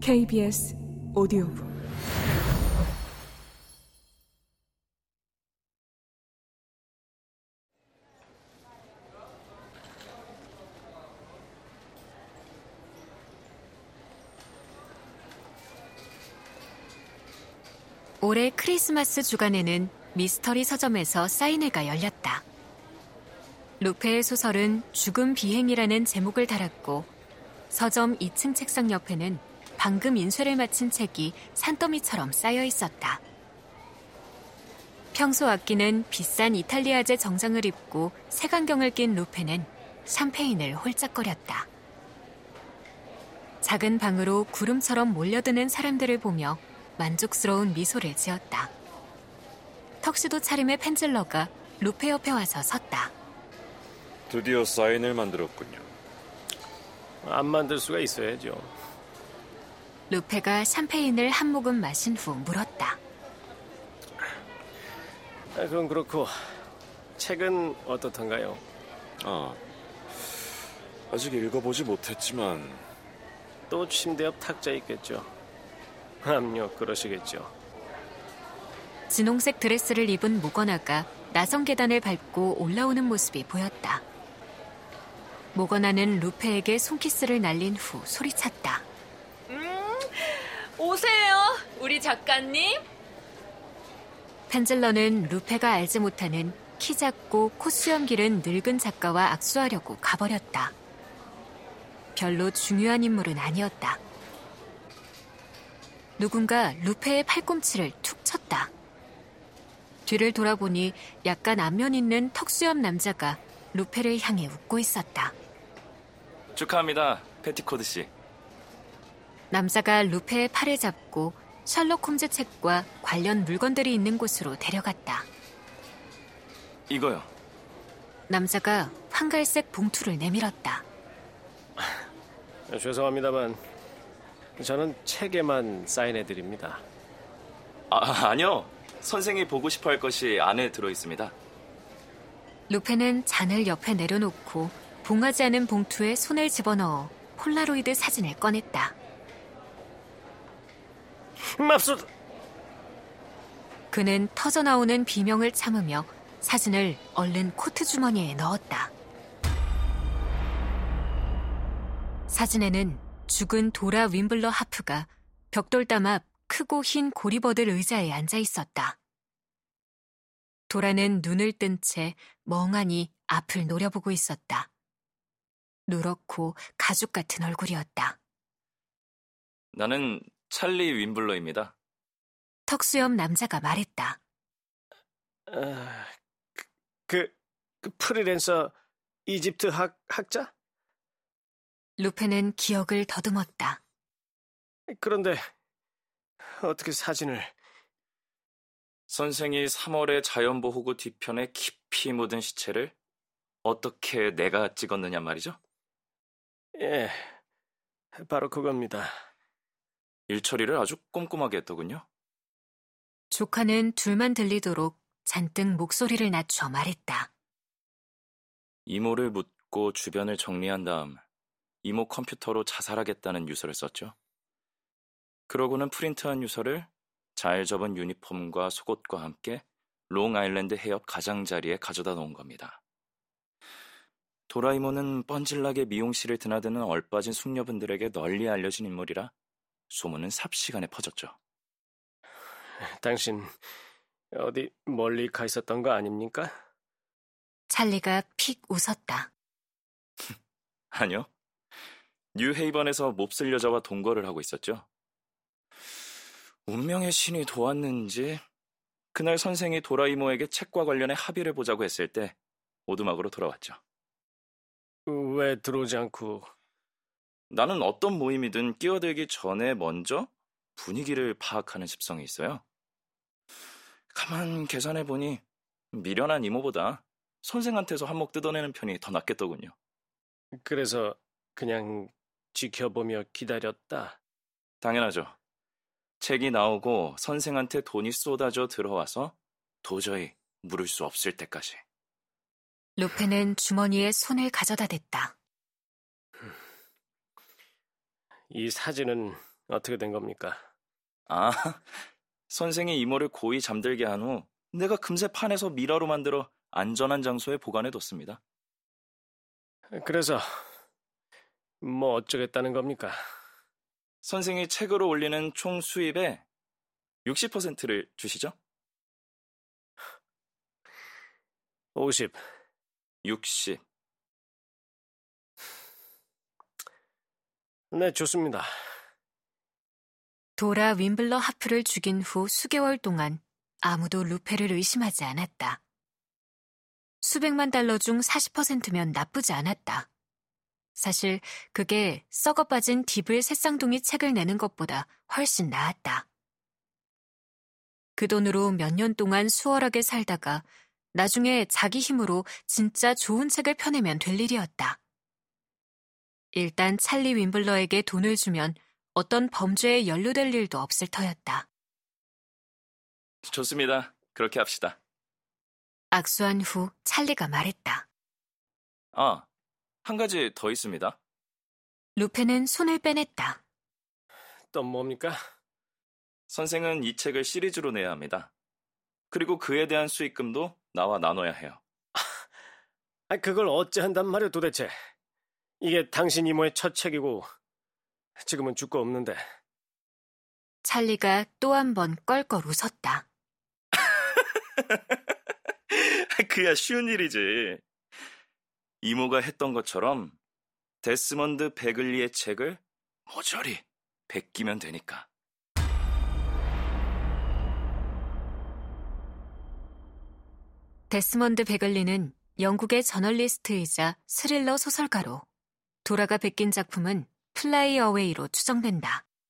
KBS 오디오북 올해 크리스마스 주간에는 미스터리 서점에서 사인회가 열렸다. 루페의 소설은 죽음 비행이라는 제목을 달았고 서점 2층 책상 옆에는 방금 인쇄를 마친 책이 산더미처럼 쌓여 있었다. 평소 아끼는 비싼 이탈리아제 정장을 입고 색안경을 낀 루페는 샴페인을 홀짝거렸다. 작은 방으로 구름처럼 몰려드는 사람들을 보며 만족스러운 미소를 지었다. 턱시도 차림의 펜즐러가 루페 옆에 와서 섰다. 드디어 사인을 만들었군요. 안 만들 수가 있어야죠. 루페가 샴페인을 한 모금 마신 후 물었다. 아, 그건 그렇고 책은 어떻던가요? 아, 아직 읽어보지 못했지만 또 침대 옆 탁자 있겠죠. 압력 그러시겠죠. 진홍색 드레스를 입은 모거나가 나성 계단을 밟고 올라오는 모습이 보였다. 모거나는 루페에게 손키스를 날린 후 소리쳤다. 음, 오세요, 우리 작가님. 펜즐러는 루페가 알지 못하는 키 작고 코수염 기른 늙은 작가와 악수하려고 가버렸다. 별로 중요한 인물은 아니었다. 누군가 루페의 팔꿈치를 툭 쳤다. 뒤를 돌아보니 약간 안면 있는 턱수염 남자가 루페를 향해 웃고 있었다. 축하합니다, 패티코드 씨. 남자가 루페의 팔을 잡고 셜록 홈즈 책과 관련 물건들이 있는 곳으로 데려갔다. 이거요. 남자가 황갈색 봉투를 내밀었다. 죄송합니다만 저는 책에만 사인해 드립니다. 아, 아니요. 선생이 보고 싶어 할 것이 안에 들어 있습니다. 루페는 잔을 옆에 내려놓고 봉하지 않은 봉투에 손을 집어넣어 폴라로이드 사진을 꺼냈다. 맙소사! 그는 터져나오는 비명을 참으며 사진을 얼른 코트 주머니에 넣었다. 사진에는 죽은 도라 윈블러 하프가 벽돌담 앞 크고 흰 고리버들 의자에 앉아 있었다. 도라는 눈을 뜬 채 멍하니 앞을 노려보고 있었다. 누렇고 가죽 같은 얼굴이었다. 나는 찰리 윈블러입니다. 턱수염 남자가 말했다. 아, 그, 그 프리랜서 이집트 학, 학자? 루페는 기억을 더듬었다. 그런데 어떻게 사진을... 선생이 3월의 자연보호구 뒤편에 깊이 묻은 시체를 어떻게 내가 찍었느냐 말이죠? 예, 바로 그겁니다. 일 처리를 아주 꼼꼼하게 했더군요. 조카는 둘만 들리도록 잔뜩 목소리를 낮춰 말했다. 이모를 묻고 주변을 정리한 다음 이모 컴퓨터로 자살하겠다는 유서를 썼죠. 그러고는 프린트한 유서를 잘 접은 유니폼과 속옷과 함께 롱 아일랜드 해협 가장자리에 가져다 놓은 겁니다. 도라 이모는 뻔질나게 미용실을 드나드는 얼빠진 숙녀분들에게 널리 알려진 인물이라 소문은 삽시간에 퍼졌죠. 당신 어디 멀리 가 있었던 거 아닙니까? 찰리가 픽 웃었다. 아니요. 뉴헤이번에서 몹쓸 여자와 동거를 하고 있었죠. 운명의 신이 도왔는지 그날 선생이 도라이모에게 책과 관련해 합의를 보자고 했을 때 오두막으로 돌아왔죠. 왜 들어오지 않고 나는 어떤 모임이든 끼어들기 전에 먼저 분위기를 파악하는 습성이 있어요. 가만 계산해 보니 미련한 이모보다 선생한테서 한몫 뜯어내는 편이 더 낫겠더군요. 그래서 그냥 지켜보며 기다렸다. 당연하죠. 책이 나오고 선생한테 돈이 쏟아져 들어와서 도저히 물을 수 없을 때까지. 루페는 주머니에 손을 가져다 댔다. 이 사진은 어떻게 된 겁니까? 아, 선생이 이모를 고이 잠들게 한 후 내가 금세 판에서 미라로 만들어 안전한 장소에 보관해 뒀습니다. 그래서 뭐 어쩌겠다는 겁니까? 선생이 책으로 올리는 총 수입의 60%를 주시죠? 50. 60. 네, 좋습니다. 도라 윈블러 하프를 죽인 후 수개월 동안 아무도 루페를 의심하지 않았다. 수백만 달러 중 40%면 나쁘지 않았다. 사실 그게 썩어 빠진 디블 새쌍둥이 책을 내는 것보다 훨씬 나았다. 그 돈으로 몇 년 동안 수월하게 살다가 나중에 자기 힘으로 진짜 좋은 책을 펴내면 될 일이었다. 일단 찰리 윈블러에게 돈을 주면 어떤 범죄에 연루될 일도 없을 터였다. 좋습니다. 그렇게 합시다. 악수한 후 찰리가 말했다. 아, 한 가지 더 있습니다. 루페는 손을 빼냈다. 또 뭡니까? 선생은 이 책을 시리즈로 내야 합니다. 그리고 그에 대한 수익금도 나와 나눠야 해요. 아, 그걸 어찌 한단 말이오 도대체. 이게 당신 이모의 첫 책이고 지금은 죽고 없는데. 찰리가 또 한 번 껄껄 웃었다. 그야 쉬운 일이지. 이모가 했던 것처럼 데스먼드 베글리의 책을 모조리 베끼면 되니까. 데스먼드 베글리는 영국의 저널리스트이자 스릴러 소설가로 도라가 베낀 작품은 Flyaway로 추정된다.